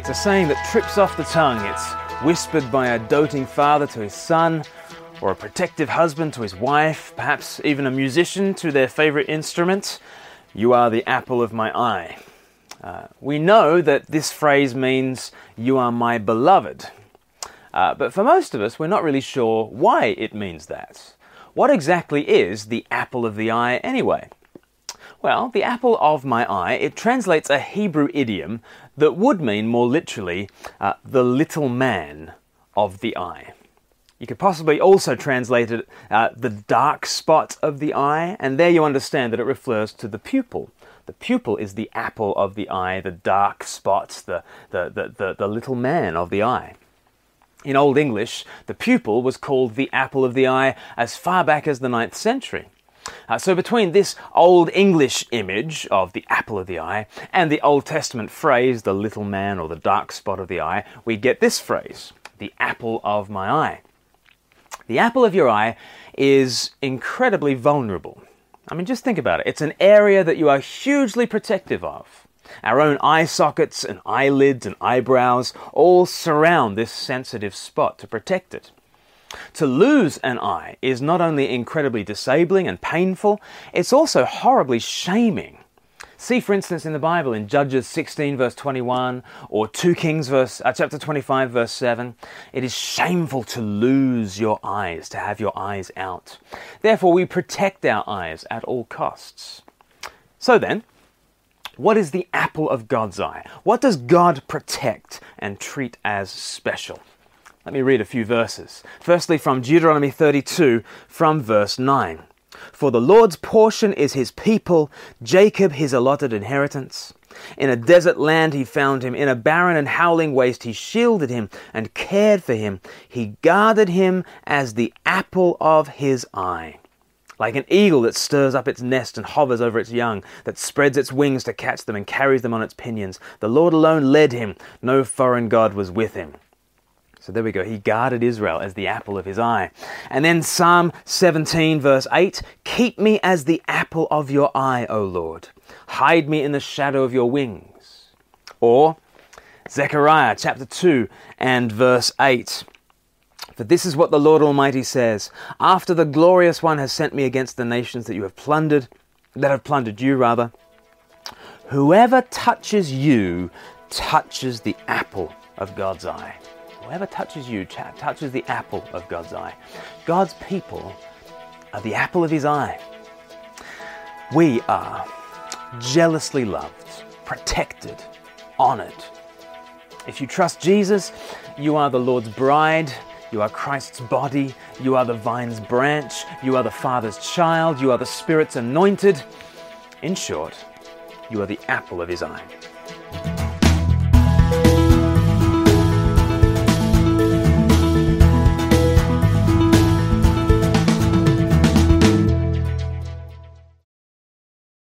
It's a saying that trips off the tongue. It's whispered by a doting father to his son, or a protective husband to his wife, perhaps even a musician to their favorite instrument. You are the apple of my eye. Uh, we know that this phrase means, You are my beloved. Uh, but for most of us, we're not really sure why it means that. What exactly is the apple of the eye anyway? Well, the apple of my eye, it translates a Hebrew idiom that would mean more literally uh, the little man of the eye. You could possibly also translate it uh, the dark spot of the eye, and there you understand that it refers to the pupil. The pupil is the apple of the eye, the dark spot, the, the, the, the, the little man of the eye. In Old English, the pupil was called the apple of the eye as far back as the 9th century. Uh, so, between this Old English image of the apple of the eye and the Old Testament phrase, the little man or the dark spot of the eye, we get this phrase, the apple of my eye. The apple of your eye is incredibly vulnerable. I mean, just think about it. It's an area that you are hugely protective of. Our own eye sockets and eyelids and eyebrows all surround this sensitive spot to protect it. To lose an eye is not only incredibly disabling and painful, it's also horribly shaming. See, for instance, in the Bible, in Judges 16, verse 21, or 2 Kings, verse, uh, chapter 25, verse 7, it is shameful to lose your eyes, to have your eyes out. Therefore, we protect our eyes at all costs. So then, what is the apple of God's eye? What does God protect and treat as special? Let me read a few verses. Firstly, from Deuteronomy 32, from verse 9. For the Lord's portion is his people, Jacob his allotted inheritance. In a desert land he found him, in a barren and howling waste he shielded him and cared for him. He guarded him as the apple of his eye. Like an eagle that stirs up its nest and hovers over its young, that spreads its wings to catch them and carries them on its pinions, the Lord alone led him, no foreign God was with him. So there we go. He guarded Israel as the apple of his eye. And then Psalm 17, verse 8 Keep me as the apple of your eye, O Lord. Hide me in the shadow of your wings. Or Zechariah chapter 2 and verse 8. For this is what the Lord Almighty says After the glorious one has sent me against the nations that you have plundered, that have plundered you, rather, whoever touches you touches the apple of God's eye. Whoever touches you touches the apple of God's eye. God's people are the apple of his eye. We are jealously loved, protected, honored. If you trust Jesus, you are the Lord's bride, you are Christ's body, you are the vine's branch, you are the Father's child, you are the Spirit's anointed. In short, you are the apple of his eye.